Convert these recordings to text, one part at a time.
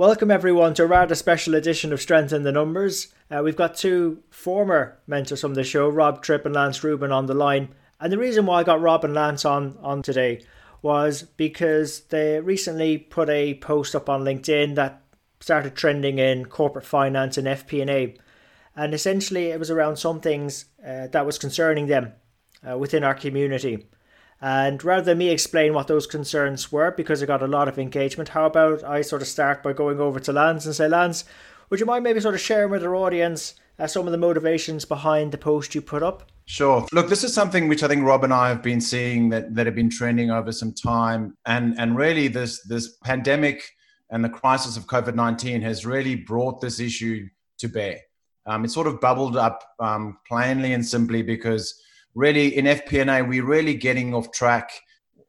Welcome everyone to a rather special edition of Strength in the Numbers. Uh, we've got two former mentors from the show, Rob Tripp and Lance Rubin, on the line. And the reason why I got Rob and Lance on, on today was because they recently put a post up on LinkedIn that started trending in corporate finance and FP&A. And essentially it was around some things uh, that was concerning them uh, within our community. And rather than me explain what those concerns were, because I got a lot of engagement, how about I sort of start by going over to Lance and say, Lance, would you mind maybe sort of sharing with our audience uh, some of the motivations behind the post you put up? Sure. Look, this is something which I think Rob and I have been seeing that, that have been trending over some time. And, and really, this, this pandemic and the crisis of COVID 19 has really brought this issue to bear. Um, it sort of bubbled up um, plainly and simply because really in FP&A, we're really getting off track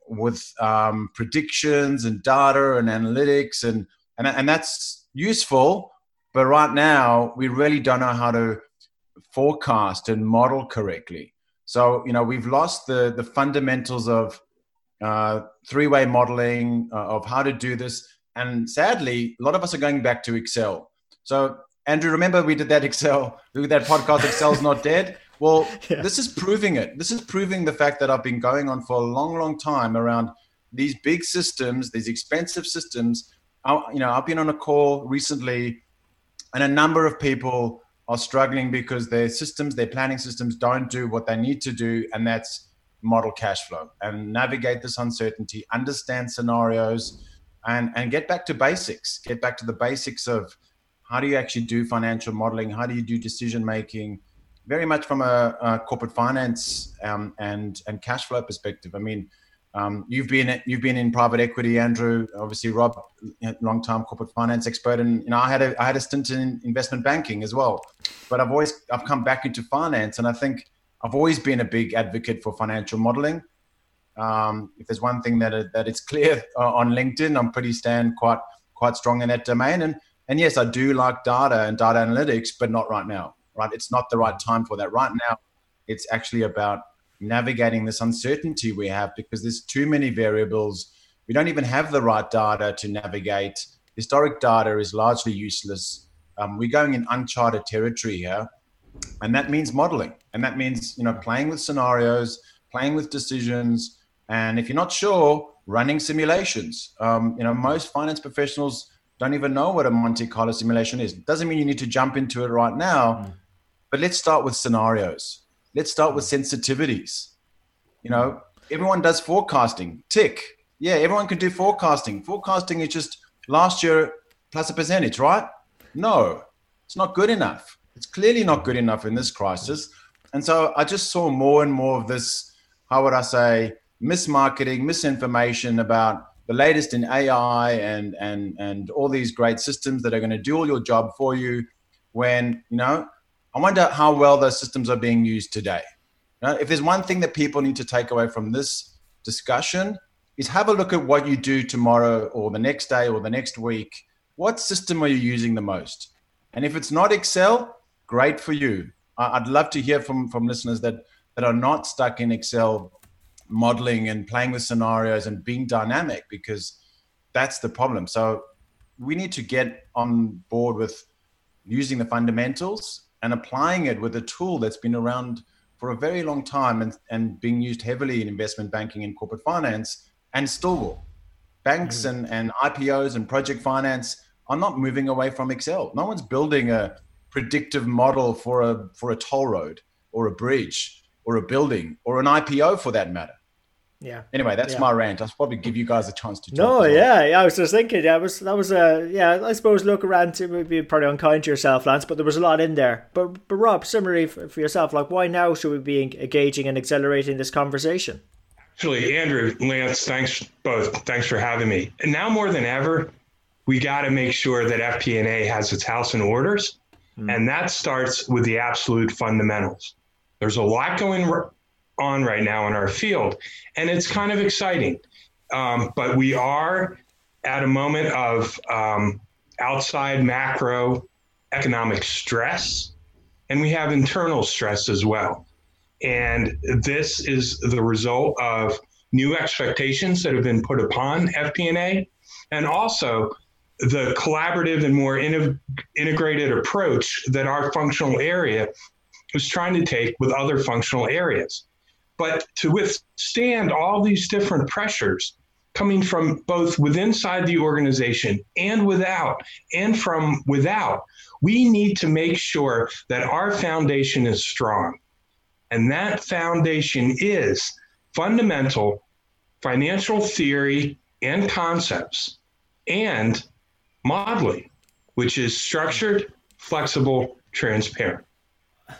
with um, predictions and data and analytics, and, and and that's useful. But right now, we really don't know how to forecast and model correctly. So you know, we've lost the the fundamentals of uh, three-way modeling uh, of how to do this, and sadly, a lot of us are going back to Excel. So Andrew, remember we did that Excel, we did that podcast. Excel's not dead. Well, yeah. this is proving it. This is proving the fact that I've been going on for a long, long time around these big systems, these expensive systems. I, you know, I've been on a call recently, and a number of people are struggling because their systems, their planning systems, don't do what they need to do, and that's model cash flow and navigate this uncertainty, understand scenarios, and and get back to basics. Get back to the basics of how do you actually do financial modeling? How do you do decision making? Very much from a, a corporate finance um, and and cash flow perspective. I mean, um, you've been you've been in private equity, Andrew. Obviously, Rob, long time corporate finance expert, and you know I had a I had a stint in investment banking as well. But I've always I've come back into finance, and I think I've always been a big advocate for financial modeling. Um, if there's one thing that that it's clear on LinkedIn, I'm pretty stand quite quite strong in that domain, and and yes, I do like data and data analytics, but not right now right? It's not the right time for that. Right now, it's actually about navigating this uncertainty we have because there's too many variables. We don't even have the right data to navigate. Historic data is largely useless. Um, we're going in uncharted territory here, and that means modeling, and that means you know playing with scenarios, playing with decisions, and if you're not sure, running simulations. Um, you know, most finance professionals don't even know what a Monte Carlo simulation is. Doesn't mean you need to jump into it right now, mm. But let's start with scenarios. Let's start with sensitivities. You know, everyone does forecasting. Tick. Yeah, everyone can do forecasting. Forecasting is just last year plus a percentage, right? No, it's not good enough. It's clearly not good enough in this crisis. And so I just saw more and more of this, how would I say, mismarketing, misinformation about the latest in AI and and and all these great systems that are going to do all your job for you when, you know, I wonder how well those systems are being used today. If there's one thing that people need to take away from this discussion, is have a look at what you do tomorrow or the next day or the next week. What system are you using the most? And if it's not Excel, great for you. I'd love to hear from, from listeners that, that are not stuck in Excel modeling and playing with scenarios and being dynamic because that's the problem. So we need to get on board with using the fundamentals and applying it with a tool that's been around for a very long time and, and being used heavily in investment banking and corporate finance and still will. Banks mm-hmm. and, and IPOs and project finance are not moving away from Excel. No one's building a predictive model for a for a toll road or a bridge or a building or an IPO for that matter. Yeah. Anyway, that's yeah. my rant. I'll probably give you guys a chance to. No, well. yeah, yeah. I was just thinking. Yeah, was that was a yeah. I suppose look around. It would be probably unkind to yourself, Lance, but there was a lot in there. But but Rob, similarly for, for yourself, like why now should we be engaging and accelerating this conversation? Actually, Andrew, Lance, thanks both. Thanks for having me. And now more than ever, we got to make sure that FP&A has its house in orders. Mm. And that starts with the absolute fundamentals. There's a lot going on right now in our field, and it's kind of exciting. Um, but we are at a moment of um, outside macro economic stress, and we have internal stress as well. And this is the result of new expectations that have been put upon FP&A, and also the collaborative and more in- integrated approach that our functional area is trying to take with other functional areas. But to withstand all these different pressures coming from both within inside the organization and without, and from without, we need to make sure that our foundation is strong. And that foundation is fundamental financial theory and concepts and modeling, which is structured, flexible, transparent.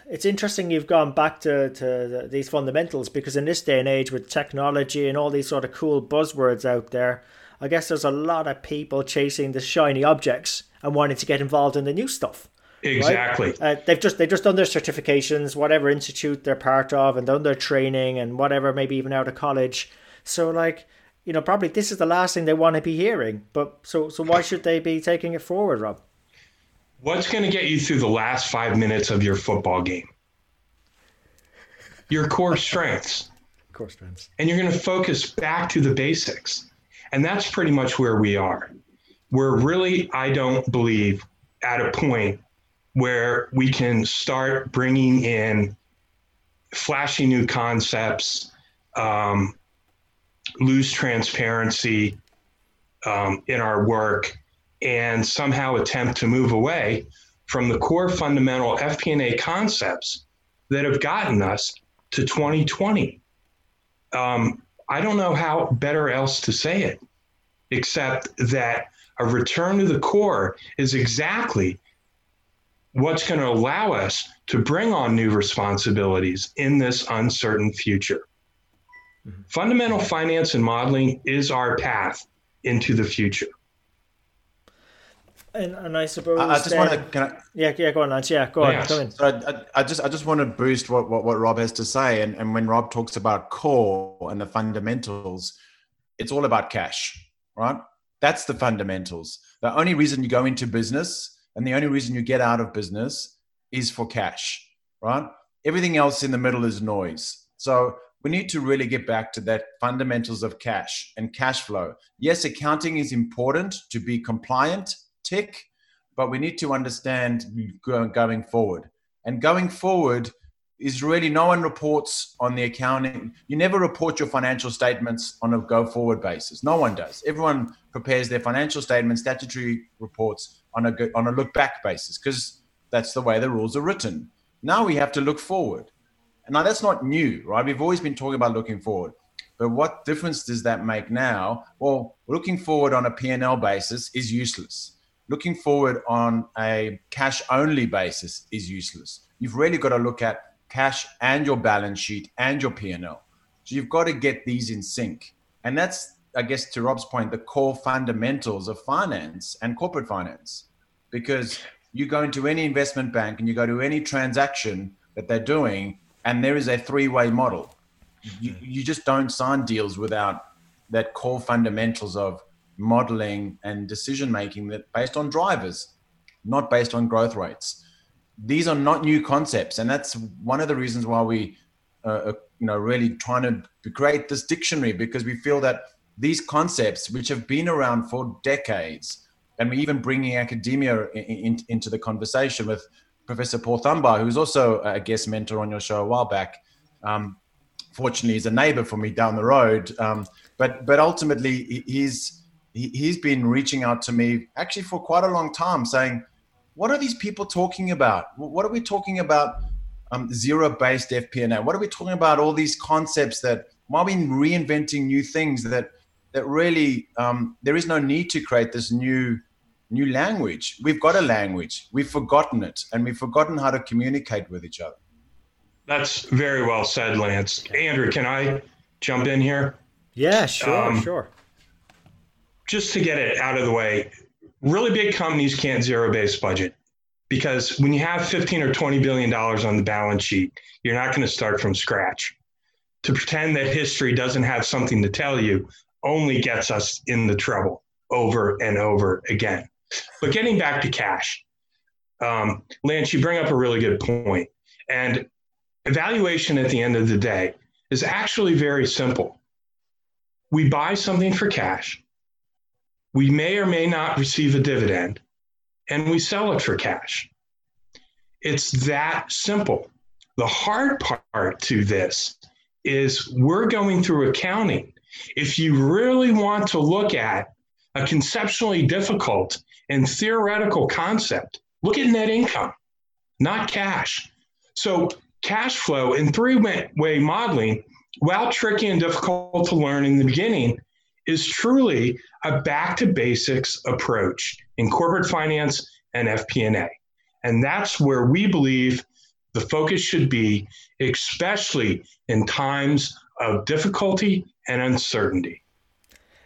It's interesting you've gone back to, to these fundamentals because in this day and age with technology and all these sort of cool buzzwords out there, I guess there's a lot of people chasing the shiny objects and wanting to get involved in the new stuff. Exactly. Right? Uh, they've just they've just done their certifications, whatever institute they're part of, and done their training and whatever, maybe even out of college. So like, you know, probably this is the last thing they want to be hearing. But so so why should they be taking it forward, Rob? What's going to get you through the last five minutes of your football game? Your core strengths. Core strengths. And you're going to focus back to the basics. And that's pretty much where we are. We're really, I don't believe, at a point where we can start bringing in flashy new concepts, um, lose transparency um, in our work, and somehow attempt to move away from the core fundamental FP&A concepts that have gotten us to 2020. Um, I don't know how better else to say it, except that a return to the core is exactly what's going to allow us to bring on new responsibilities in this uncertain future. Mm-hmm. Fundamental finance and modeling is our path into the future. And, and I suppose I, I just want to can I, yeah yeah go on Lance yeah go yes. on so I, I, just I just want to boost what, what, what Rob has to say. And, and when Rob talks about core and the fundamentals it's all about cash right? That's the fundamentals. The only reason you go into business and the only reason you get out of business is for cash right? Everything else in the middle is noise. So we need to really get back to that fundamentals of cash and cash flow. Yes accounting is important to be compliant tick, but we need to understand going forward. And going forward is really no one reports on the accounting. You never report your financial statements on a go forward basis. No one does. Everyone prepares their financial statements, statutory reports on a on a look back basis because that's the way the rules are written. Now we have to look forward. Now that's not new, right? We've always been talking about looking forward. But what difference does that make now? Well, looking forward on a P&L basis is useless looking forward on a cash only basis is useless. You've really got to look at cash and your balance sheet and your P&L. So you've got to get these in sync. And that's, I guess, to Rob's point, the core fundamentals of finance and corporate finance. Because you go into any investment bank and you go to any transaction that they're doing, and there is a three way model. You, you just don't sign deals without that core fundamentals of modeling and decision making that based on drivers, not based on growth rates. These are not new concepts, and that's one of the reasons why we, uh, are, you know, really trying to create this dictionary because we feel that these concepts, which have been around for decades, and we're even bringing academia in, in, into the conversation with Professor Paul Dunbar, who's also a guest mentor on your show a while back. Um, fortunately, he's a neighbor for me down the road. Um, but but ultimately, he's he, has been reaching out to me actually for quite a long time saying, what are these people talking about? What are we talking about? Um, zero-based FP&A. What are we talking about? All these concepts that while we're reinventing new things that that really um, there is no need to create this new new language. We've got a language. We've forgotten it, and we've forgotten how to communicate with each other. That's very well said, Lance. Andrew, can I jump in here? Yeah, sure, um, sure just to get it out of the way, really big companies can't zero base budget because when you have 15 or 20 billion dollars on the balance sheet, you're not going to start from scratch. To pretend that history doesn't have something to tell you only gets us in the trouble over and over again. But getting back to cash, um, Lance, you bring up a really good point. And evaluation at the end of the day is actually very simple. We buy something for cash, we may or may not receive a dividend, and we sell it for cash. It's that simple. The hard part to this is we're going through accounting. If you really want to look at a conceptually difficult and theoretical concept, look at net income, not cash. So, cash flow in three way modeling, while tricky and difficult to learn in the beginning, is truly a back to basics approach in corporate finance and FP&A. And that's where we believe the focus should be, especially in times of difficulty and uncertainty.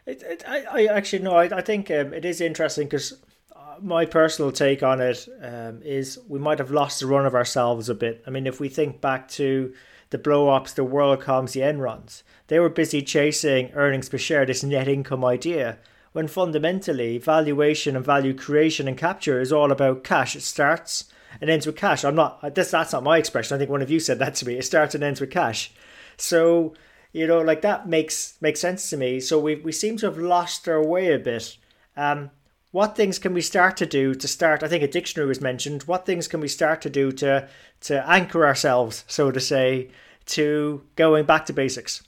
It, it, I, I actually no, I, I think um, it is interesting because uh, my personal take on it um, is we might have lost the run of ourselves a bit. I mean, if we think back to the blow ups, the WorldComs, the Enrons, they were busy chasing earnings per share, this net income idea, when fundamentally valuation and value creation and capture is all about cash. It starts and ends with cash. I'm not this that's not my expression. I think one of you said that to me. It starts and ends with cash. So, you know, like that makes makes sense to me. So we we seem to have lost our way a bit. Um what things can we start to do to start i think a dictionary was mentioned what things can we start to do to to anchor ourselves so to say to going back to basics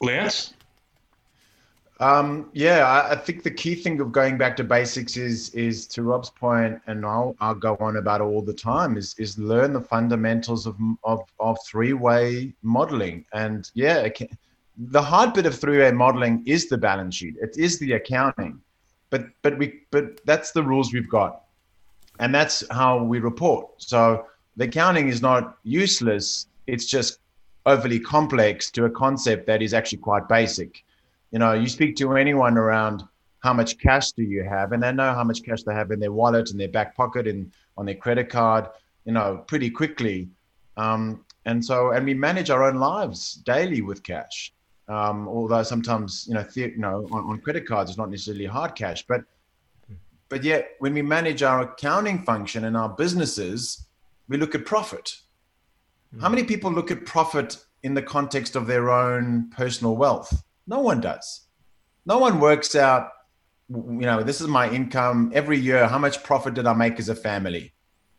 Lance? Um, yeah, I, I, think the key thing of going back to basics is is to Rob's point, and I'll I'll go on about all the time is is learn the fundamentals of of, of three way modeling. And yeah, the hard bit of three way modeling is the balance sheet. It is the accounting, but but we but that's the rules we've got, and that's how we report. So the accounting is not useless. It's just overly complex to a concept that is actually quite basic. You know, you speak to anyone around how much cash do you have, and they know how much cash they have in their wallet, in their back pocket, and on their credit card, you know, pretty quickly. Um, and so, and we manage our own lives daily with cash. Um, although sometimes, you know, the, you know, on, on credit cards, it's not necessarily hard cash, but but yet when we manage our accounting function and our businesses, we look at profit how many people look at profit in the context of their own personal wealth? No one does. No one works out, you know, this is my income every year. How much profit did I make as a family?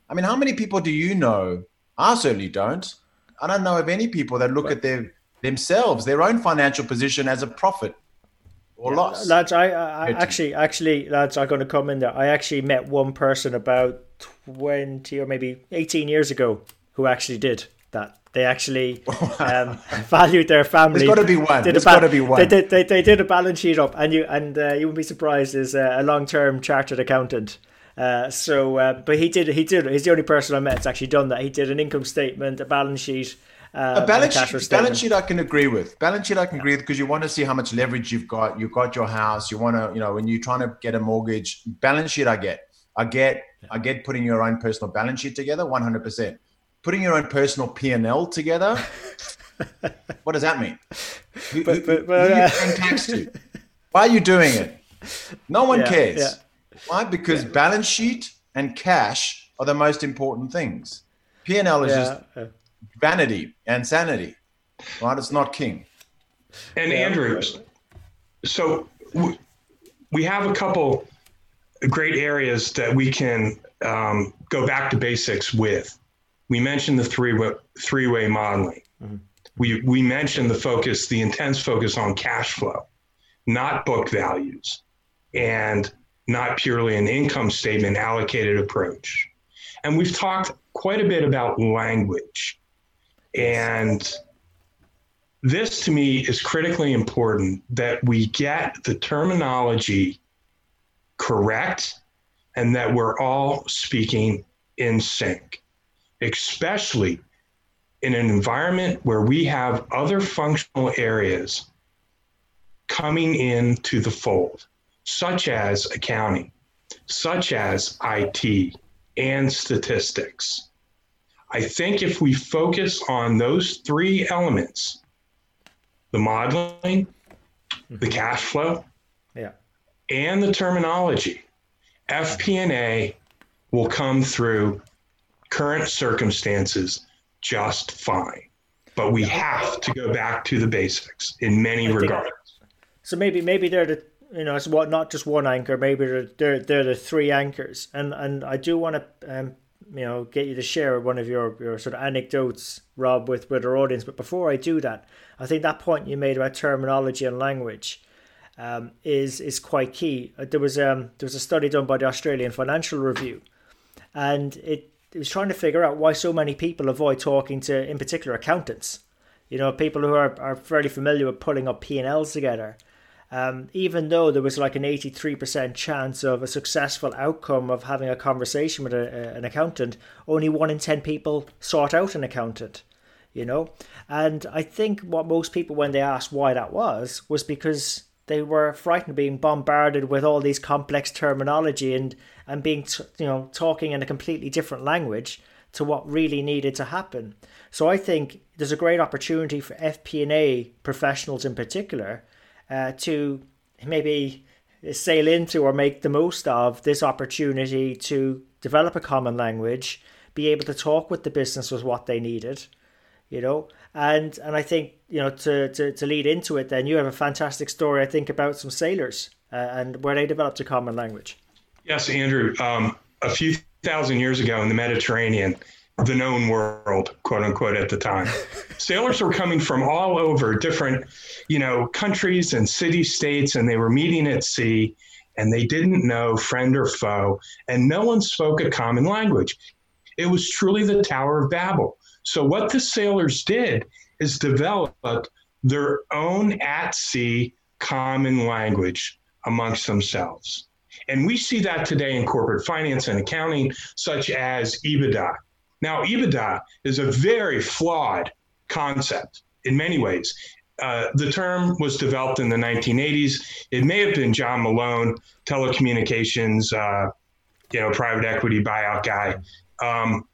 I mean, how many people do you know? I certainly don't. I don't know of any people that look at their themselves, their own financial position as a profit or yeah, loss. Lads, I, I actually, actually, lads, I'm going to come in there. I actually met one person about 20 or maybe 18 years ago who actually did that they actually um, valued their family. There's got to be one. There's got to be one. They did, they, they did a balance sheet up, and you and uh, you wouldn't be surprised is a, a long term chartered accountant. Uh, so, uh, but he did. He did. He's the only person I met that's actually done that. He did an income statement, a balance sheet. Uh, a balance sheet, balance sheet, I can agree with. Balance sheet, I can yeah. agree with because you want to see how much leverage you've got. You've got your house. You want to, you know, when you're trying to get a mortgage, balance sheet, I get. I get. Yeah. I get putting your own personal balance sheet together, 100. percent putting your own personal P&L together, what does that mean? Who, but, but, but, who are you uh, paying tax to? Why are you doing it? No one yeah, cares. Yeah. Why? Because yeah. balance sheet and cash are the most important things. P&L is just vanity and sanity, right? It's not king. And Andrew, so we have a couple great areas that we can um, go back to basics with we mentioned the three three way modeling. Mm-hmm. We we mentioned the focus, the intense focus on cash flow, not book values, and not purely an income statement allocated approach. And we've talked quite a bit about language. And this to me is critically important that we get the terminology correct and that we're all speaking in sync especially in an environment where we have other functional areas coming into the fold. such as accounting, such as IT and statistics. I think if we focus on those three elements the modeling, the mm-hmm. cash flow, yeah. and the terminology, FP&A will come through current circumstances just fine. But we have to go back to the basics in many regards. So maybe maybe they're the you know it's what not just one anchor. Maybe they're they're, they're the three anchors. And and I do want to um, you know get you to share one of your your sort of anecdotes, Rob, with with our audience. But before I do that, I think that point you made about terminology and language. Um, is is quite key. Uh, there was um there was a study done by the Australian Financial Review, and it it was trying to figure out why so many people avoid talking to, in particular, accountants. You know, people who are, are fairly familiar with pulling up P&Ls together. Um, even though there was like an 83% chance of a successful outcome of having a conversation with a, a, an accountant, only one in 10 people sought out an accountant, you know? And I think what most people, when they asked why that was, was because they were frightened of being bombarded with all these complex terminology and and being t- you know talking in a completely different language to what really needed to happen. So I think there's a great opportunity for FP&A professionals in particular uh, to maybe sail into or make the most of this opportunity to develop a common language, be able to talk with the business was what they needed, you know, and and I think you know to, to, to lead into it, then you have a fantastic story. I think about some sailors uh, and where they developed a common language. Yes, Andrew. Um, a few thousand years ago in the Mediterranean, the known world, quote unquote, at the time, sailors were coming from all over different, you know, countries and city states, and they were meeting at sea, and they didn't know friend or foe, and no one spoke a common language. It was truly the Tower of Babel. So what the sailors did is develop their own at sea common language amongst themselves. And we see that today in corporate finance and accounting, such as EBITDA. Now, EBITDA is a very flawed concept in many ways. Uh, the term was developed in the 1980s. It may have been John Malone, telecommunications, uh, you know, private equity buyout guy. Um,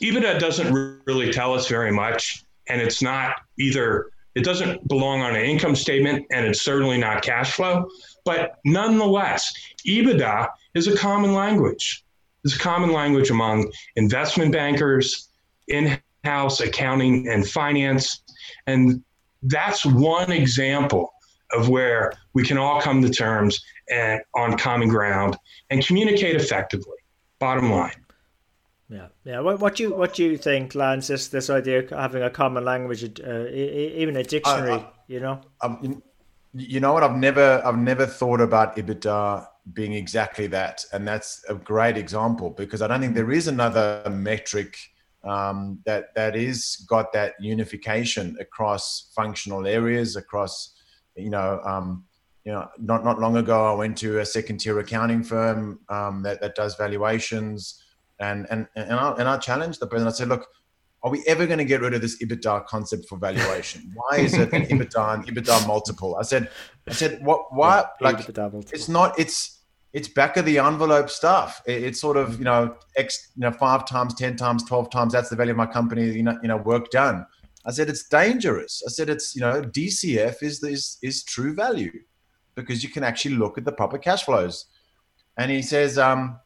EBITDA doesn't really tell us very much, and it's not either. It doesn't belong on an income statement, and it's certainly not cash flow. But nonetheless, EBITDA is a common language. It's a common language among investment bankers, in-house accounting and finance, and that's one example of where we can all come to terms and on common ground and communicate effectively. Bottom line. Yeah, yeah. What, what do you what do you think, Lance? This this idea of having a common language, uh, even a dictionary, I, I, you know. Um, you know what? I've never I've never thought about EBITDA being exactly that, and that's a great example because I don't think there is another metric um, that that is got that unification across functional areas, across you know. Um, you know, not not long ago, I went to a second tier accounting firm um, that that does valuations and and and I, and I challenged the person. I said, look, are we ever going to get rid of this EBITDA concept for valuation? Why is it an EBITDA and EBITDA multiple? I said, I said, what? Why? Like, it's not. It's it's back of the envelope stuff. it's sort of you know x you know five times, ten times, twelve times. That's the value of my company. You know, you know, work done. I said it's dangerous. I said it's you know DCF is is is true value because you can actually look at the proper cash flows. And he says, um,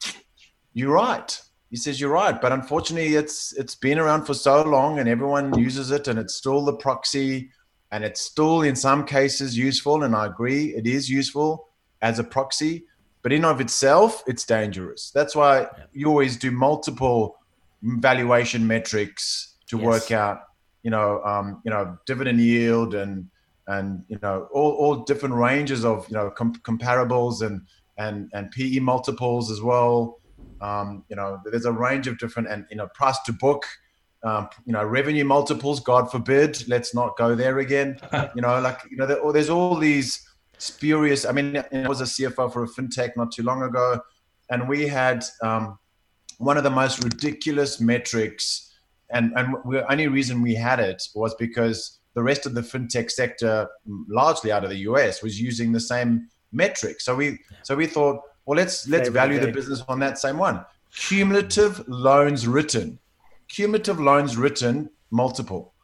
"You're right." He says you're right but unfortunately it's it's been around for so long and everyone uses it and it's still the proxy and it's still in some cases useful and i agree it is useful as a proxy but in of itself it's dangerous that's why yeah. you always do multiple valuation metrics to yes. work out you know um, you know dividend yield and and you know all, all different ranges of you know com- comparables and and and pe multiples as well um, you know, there's a range of different and you know, price to book, um, you know, revenue multiples. God forbid, let's not go there again. you know, like you know, there, there's all these spurious. I mean, I was a CFO for a fintech not too long ago, and we had um, one of the most ridiculous metrics, and and the only reason we had it was because the rest of the fintech sector, largely out of the US, was using the same metric. So we so we thought, well, let's let's value the business on that same one. Cumulative loans written, cumulative loans written multiple,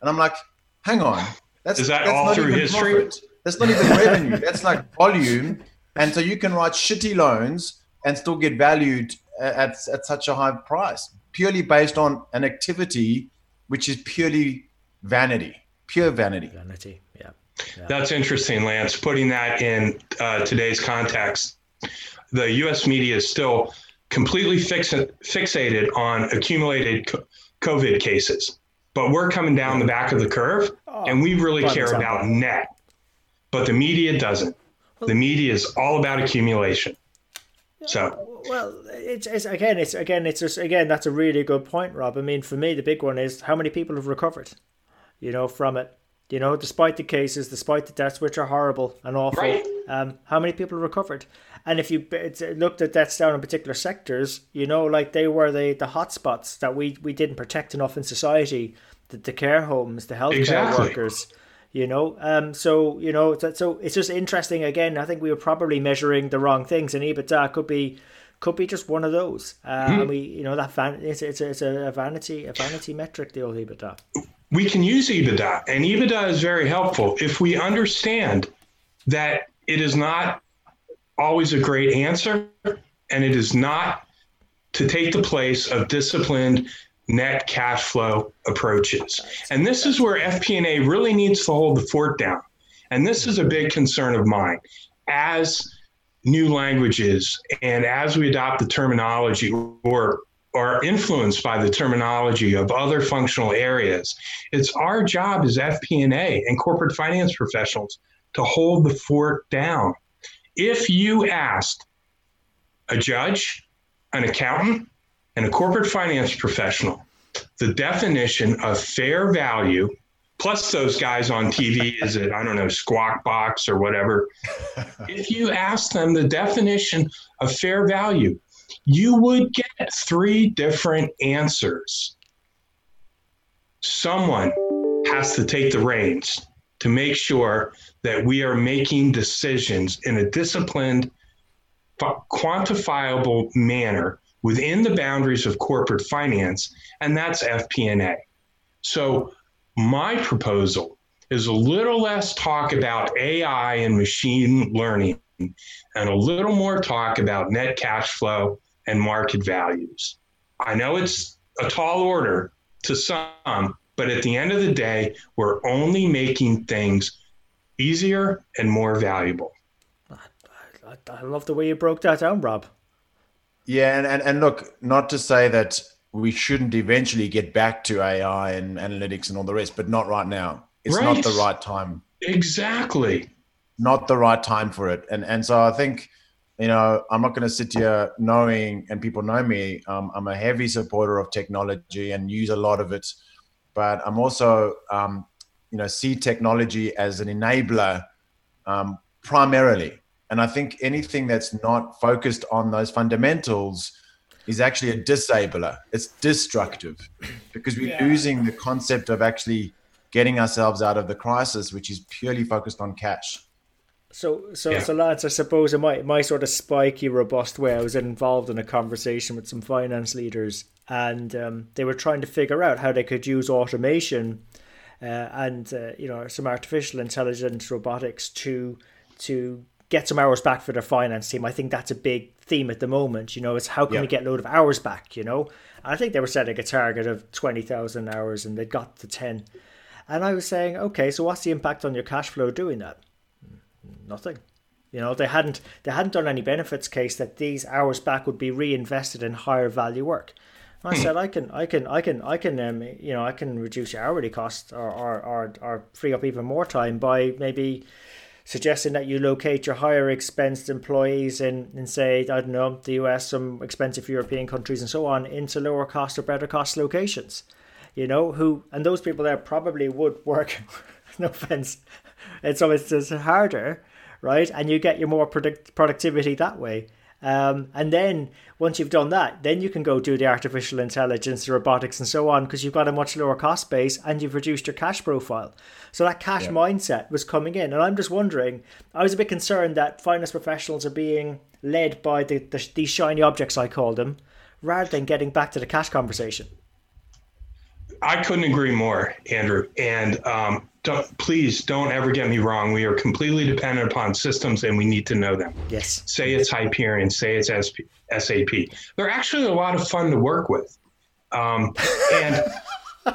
and I'm like, hang on, that's is that that's all through history? Profit. That's not even revenue. That's like volume, and so you can write shitty loans and still get valued at, at such a high price purely based on an activity which is purely vanity, pure vanity. Vanity, yeah. yeah. That's interesting, Lance. Putting that in uh, today's context, the U.S. media is still completely fix- fixated on accumulated COVID cases, but we're coming down the back of the curve, oh, and we really care about net. But the media doesn't. The media is all about accumulation. So well, it's, it's again, it's again, it's just again. That's a really good point, Rob. I mean, for me, the big one is how many people have recovered, you know, from it. You know, despite the cases, despite the deaths, which are horrible and awful, right. um, how many people recovered? And if you looked at deaths down in particular sectors, you know, like they were the the hotspots that we we didn't protect enough in society, the, the care homes, the healthcare exactly. workers you know um so you know so it's just interesting again i think we were probably measuring the wrong things and ebitda could be could be just one of those. Uh, mm-hmm. And we, you know, that van- it's, it's, a, it's a vanity a vanity metric, the old EBITDA. We can use EBITDA, and EBITDA is very helpful if we understand that it is not always a great answer, and it is not to take the place of disciplined net cash flow approaches. And this is where FP&A really needs to hold the fort down. And this is a big concern of mine. As new languages and as we adopt the terminology or are influenced by the terminology of other functional areas it's our job as fp&a and corporate finance professionals to hold the fort down if you asked a judge an accountant and a corporate finance professional the definition of fair value plus those guys on TV, is it, I don't know, Squawk Box or whatever. if you ask them the definition of fair value, you would get three different answers. Someone has to take the reins to make sure that we are making decisions in a disciplined, quantifiable manner within the boundaries of corporate finance, and that's FP&A. So my proposal is a little less talk about AI and machine learning and a little more talk about net cash flow and market values. I know it's a tall order to some, but at the end of the day, we're only making things easier and more valuable. I, I love the way you broke that down, Rob. Yeah, and, and, and look, not to say that we shouldn't eventually get back to AI and analytics and all the rest, but not right now. It's right. not the right time. Exactly. Not the right time for it. And and so I think, you know, I'm not going to sit here knowing, and people know me, um, I'm a heavy supporter of technology and use a lot of it, but I'm also, um, you know, see technology as an enabler um, primarily. And I think anything that's not focused on those fundamentals is actually a disabler. It's destructive because we're yeah. losing the concept of actually getting ourselves out of the crisis, which is purely focused on cash. So, so, yeah. so, lads, I suppose in my my sort of spiky, robust way, I was involved in a conversation with some finance leaders, and um, they were trying to figure out how they could use automation uh, and uh, you know some artificial intelligence, robotics to to get some hours back for their finance team. I think that's a big theme at the moment. You know, it's how can yeah. we get a load of hours back? You know, I think they were setting a target of twenty thousand hours, and they got to ten. And I was saying, okay, so what's the impact on your cash flow doing that? Nothing. You know, they hadn't they hadn't done any benefits case that these hours back would be reinvested in higher value work. I hmm. said I can I can I can I can um, you know I can reduce your hourly cost or, or or or free up even more time by maybe suggesting that you locate your higher expensed employees in, in say, I don't know, the US, some expensive European countries and so on, into lower cost or better cost locations. You know, who and those people there probably would work no offense. It's always it's harder, right? And you get your more product, productivity that way. Um, and then once you've done that, then you can go do the artificial intelligence, the robotics, and so on, because you've got a much lower cost base and you've reduced your cash profile. So that cash yeah. mindset was coming in. And I'm just wondering, I was a bit concerned that finance professionals are being led by the, the, these shiny objects, I call them, rather than getting back to the cash conversation. I couldn't agree more, Andrew. And um, don't, please don't ever get me wrong. We are completely dependent upon systems and we need to know them. Yes. Say it's Hyperion, say it's SP, SAP. They're actually a lot of fun to work with. Um, and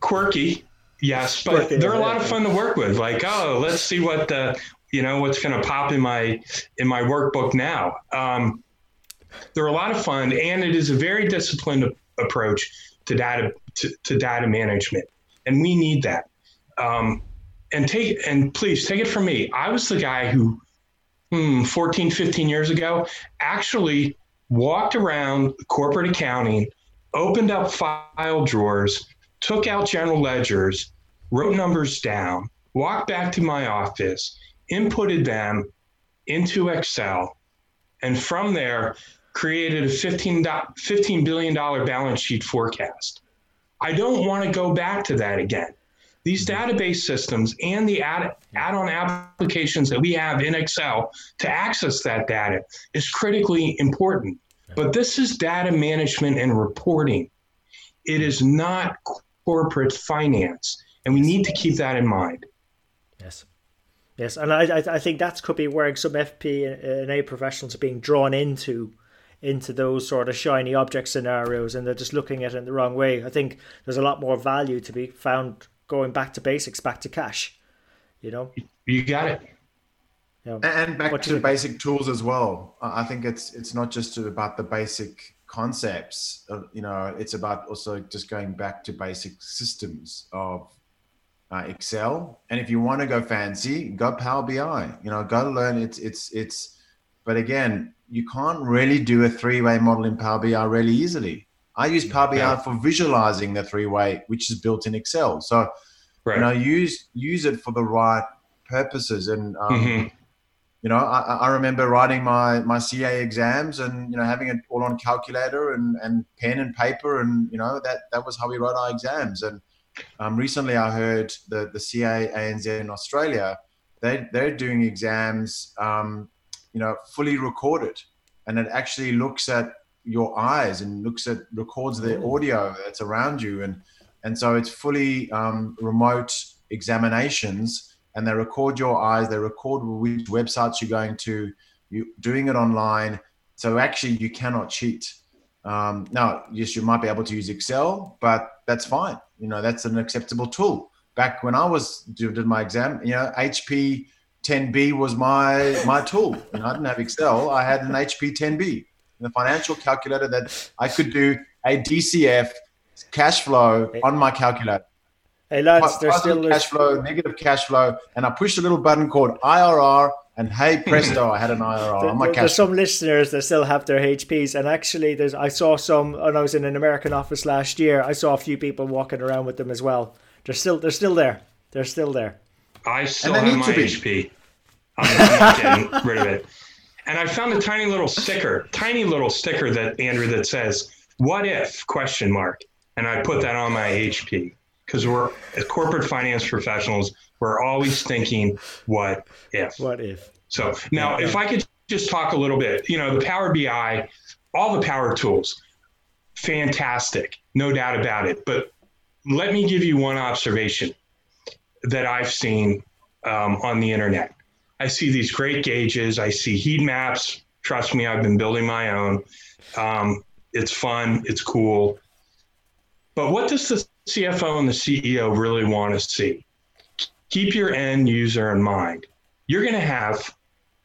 quirky, yes, but quirky, they're a lot of fun to work with. Like, oh, let's see what the, you know, what's going to pop in my, in my workbook now. Um, they're a lot of fun and it is a very disciplined approach to data, to, to data management. And we need that um, and take and please take it from me. I was the guy who, hmm, 14, 15 years ago, actually walked around corporate accounting, opened up file drawers, took out general ledgers, wrote numbers down, walked back to my office, inputted them into Excel, and from there created a 15, $15 billion balance sheet forecast. I don't want to go back to that again. These mm-hmm. database systems and the add, add-on applications that we have in Excel to access that data is critically important. But this is data management and reporting. It is not corporate finance, and we need to keep that in mind. Yes. Yes, and I, I think that could be where some FP and A professionals are being drawn into into those sort of shiny object scenarios and they're just looking at it in the wrong way. I think there's a lot more value to be found going back to basics, back to cash. You know, you got it. Yeah. And back to basic tools as well. I think it's it's not just about the basic concepts. you know, it's about also just going back to basic systems of uh, Excel. And if you want to go fancy, go Power BI. You know, go learn. It's it's it's. But again, you can't really do a three-way model in Power BI really easily. I use Power BI yeah. for visualizing the three way, which is built in Excel. So, right. you know, use use it for the right purposes. And um, mm-hmm. you know, I, I, remember writing my my CA exams and you know having it all on calculator and and pen and paper, and you know that that was how we wrote our exams. And um, recently, I heard the the CA ANZ in Australia they they're doing exams, um, you know, fully recorded, and it actually looks at your eyes and looks at records the audio that's around you. And and so it's fully um, remote examinations and they record your eyes. They record which websites you're going to you doing it online. So actually you cannot cheat. Um, now yes you might be able to use excel but that's fine. You know that's an acceptable tool. Back when i was did my exam you know hp 10b was my my tool. And i didn't have excel. I had an hp 10b in the financial calculator that I could do a DCF cash flow on my calculator. Hey lads, there's still cash flow, negative cash flow, and I pushed a little button called IRR, and hey hmm. presto, I had an IRR there, on my cash. There's some listeners that still have their HPs, and actually, there's I saw some when I was in an American office last year. I saw a few people walking around with them as well. They're still they're still there. They're still there. I still have my HP. I'm not getting rid of it. And I found a tiny little sticker, tiny little sticker that Andrew that says, "What if?" question mark, and I put that on my HP because we're corporate finance professionals, we're always thinking, "What if?" What if? So now, if I could just talk a little bit, you know, the Power BI, all the power tools, fantastic, no doubt about it. But let me give you one observation that I've seen um, on the internet. I see these great gauges. I see heat maps. Trust me, I've been building my own. Um, it's fun. It's cool. But what does the CFO and the CEO really want to see? Keep your end user in mind. You're going to have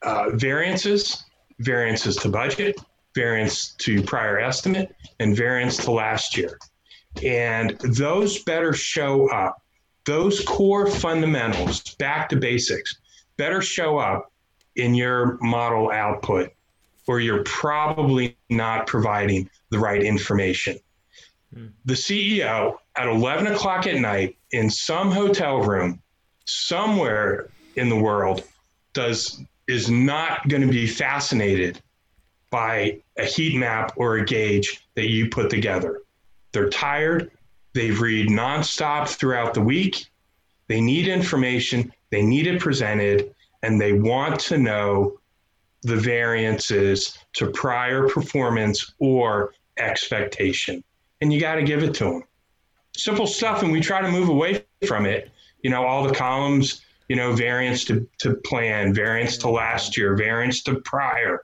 uh, variances, variances to budget, variance to prior estimate, and variance to last year. And those better show up. Those core fundamentals, back to basics, better show up in your model output or you're probably not providing the right information. Hmm. The CEO at 11 o'clock at night in some hotel room somewhere in the world does is not going to be fascinated by a heat map or a gauge that you put together. They're tired, they read nonstop throughout the week, they need information, they need it presented, and they want to know the variances to prior performance or expectation. And you got to give it to them. Simple stuff, and we try to move away from it. You know, all the columns, you know, variance to, to plan, variance to last year, variance to prior.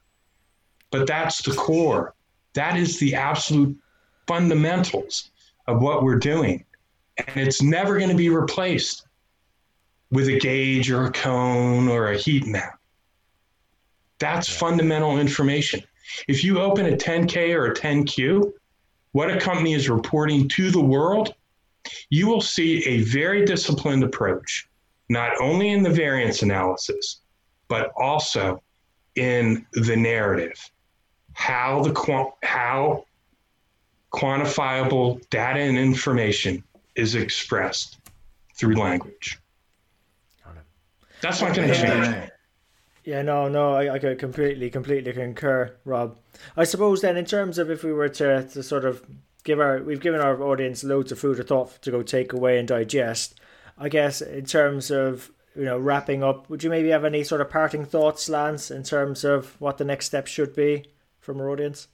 But that's the core. That is the absolute fundamentals of what we're doing. And it's never going to be replaced with a gauge or a cone or a heat map. That's fundamental information. If you open a 10K or a 10Q, what a company is reporting to the world, you will see a very disciplined approach, not only in the variance analysis, but also in the narrative. How the how quantifiable data and information is expressed through language. That's not going to change. Yeah, no, no, I, I could completely, completely concur, Rob. I suppose then, in terms of if we were to, to sort of give our, we've given our audience loads of food for thought to go take away and digest. I guess in terms of you know wrapping up, would you maybe have any sort of parting thoughts, Lance, in terms of what the next step should be from our audience?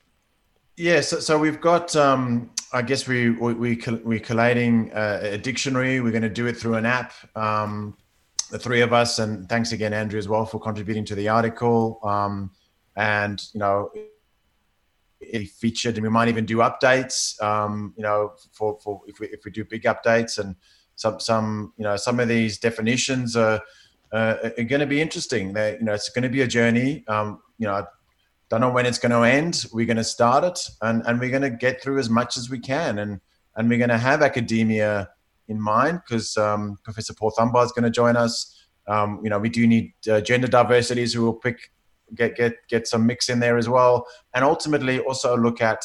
Yeah, so, so we've got. Um, I guess we we, we we're collating uh, a dictionary. We're going to do it through an app. Um, the three of us, and thanks again, Andrew, as well, for contributing to the article. Um, and you know, it featured, and we might even do updates. Um, you know, for for if we if we do big updates, and some some you know some of these definitions are uh, are going to be interesting. They you know it's going to be a journey. Um, you know, I don't know when it's going to end. We're going to start it, and and we're going to get through as much as we can, and and we're going to have academia in mind because um, Professor Paul Thambar is going to join us. Um, you know, we do need uh, gender diversities who will pick get get get some mix in there as well, and ultimately also look at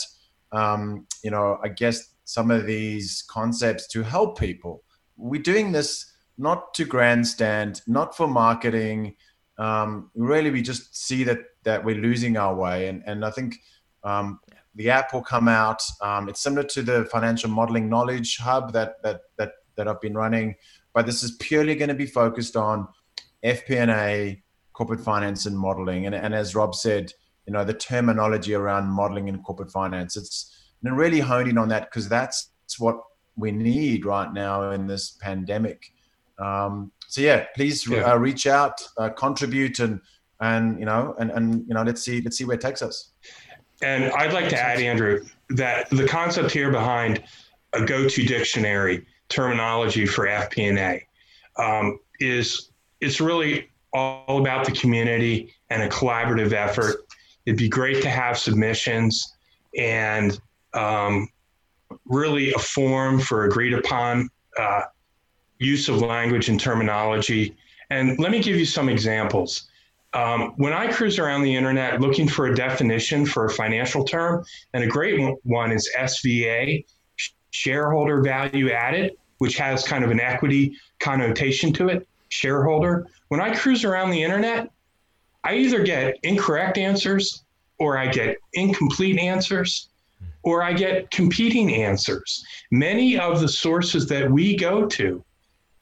um, you know I guess some of these concepts to help people. We're doing this not to grandstand, not for marketing. Um, really, we just see that that we're losing our way, and and I think um, the app will come out. Um, it's similar to the financial modeling knowledge hub that that that that I've been running, but this is purely going to be focused on FP&A, corporate finance, and modeling. And, and as Rob said, you know the terminology around modeling and corporate finance. It's and really honing on that because that's, what we need right now in this pandemic. Um, so yeah, please yeah. Uh, reach out, uh, contribute, and and you know and and you know let's see let's see where it takes us. And I'd like to add, Andrew, that the concept here behind a go-to dictionary terminology for FP&A um, is it's really all about the community and a collaborative effort. It'd be great to have submissions and um, really a form for agreed upon uh, use of language and terminology. And let me give you some examples. Um, when I cruise around the internet looking for a definition for a financial term, and a great one is SVA, shareholder value added, which has kind of an equity connotation to it, shareholder. When I cruise around the internet, I either get incorrect answers or I get incomplete answers or I get competing answers. Many of the sources that we go to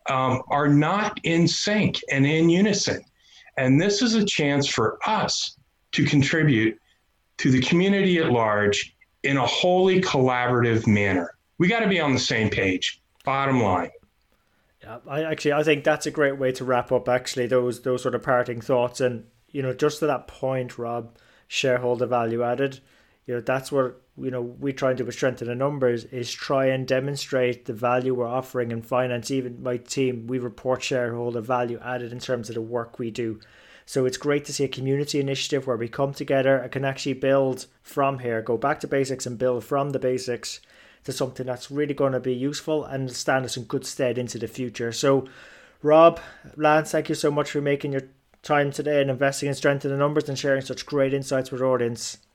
um, are not in sync and in unison. And this is a chance for us to contribute to the community at large in a wholly collaborative manner. We got to be on the same page. Bottom line. Yeah, I actually I think that's a great way to wrap up actually those those sort of parting thoughts and you know just to that point Rob shareholder value added you know that's what you know we try and do with strength in the numbers is try and demonstrate the value we're offering in finance. Even my team we report shareholder value added in terms of the work we do. So it's great to see a community initiative where we come together and can actually build from here go back to basics and build from the basics to something that's really going to be useful and stand us in good stead into the future. So rob lance thank you so much for making your time today and investing in strength in the numbers and sharing such great insights with our audience